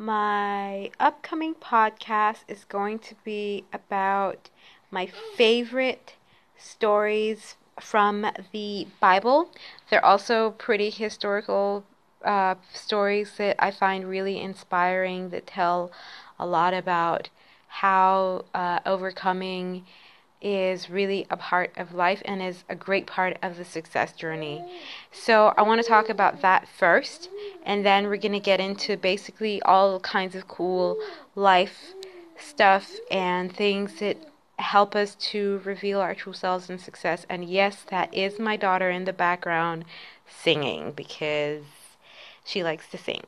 My upcoming podcast is going to be about my favorite stories from the Bible. They're also pretty historical uh, stories that I find really inspiring that tell a lot about how uh, overcoming is really a part of life and is a great part of the success journey. So, I want to talk about that first, and then we're going to get into basically all kinds of cool life stuff and things that help us to reveal our true selves and success. And yes, that is my daughter in the background singing because she likes to sing.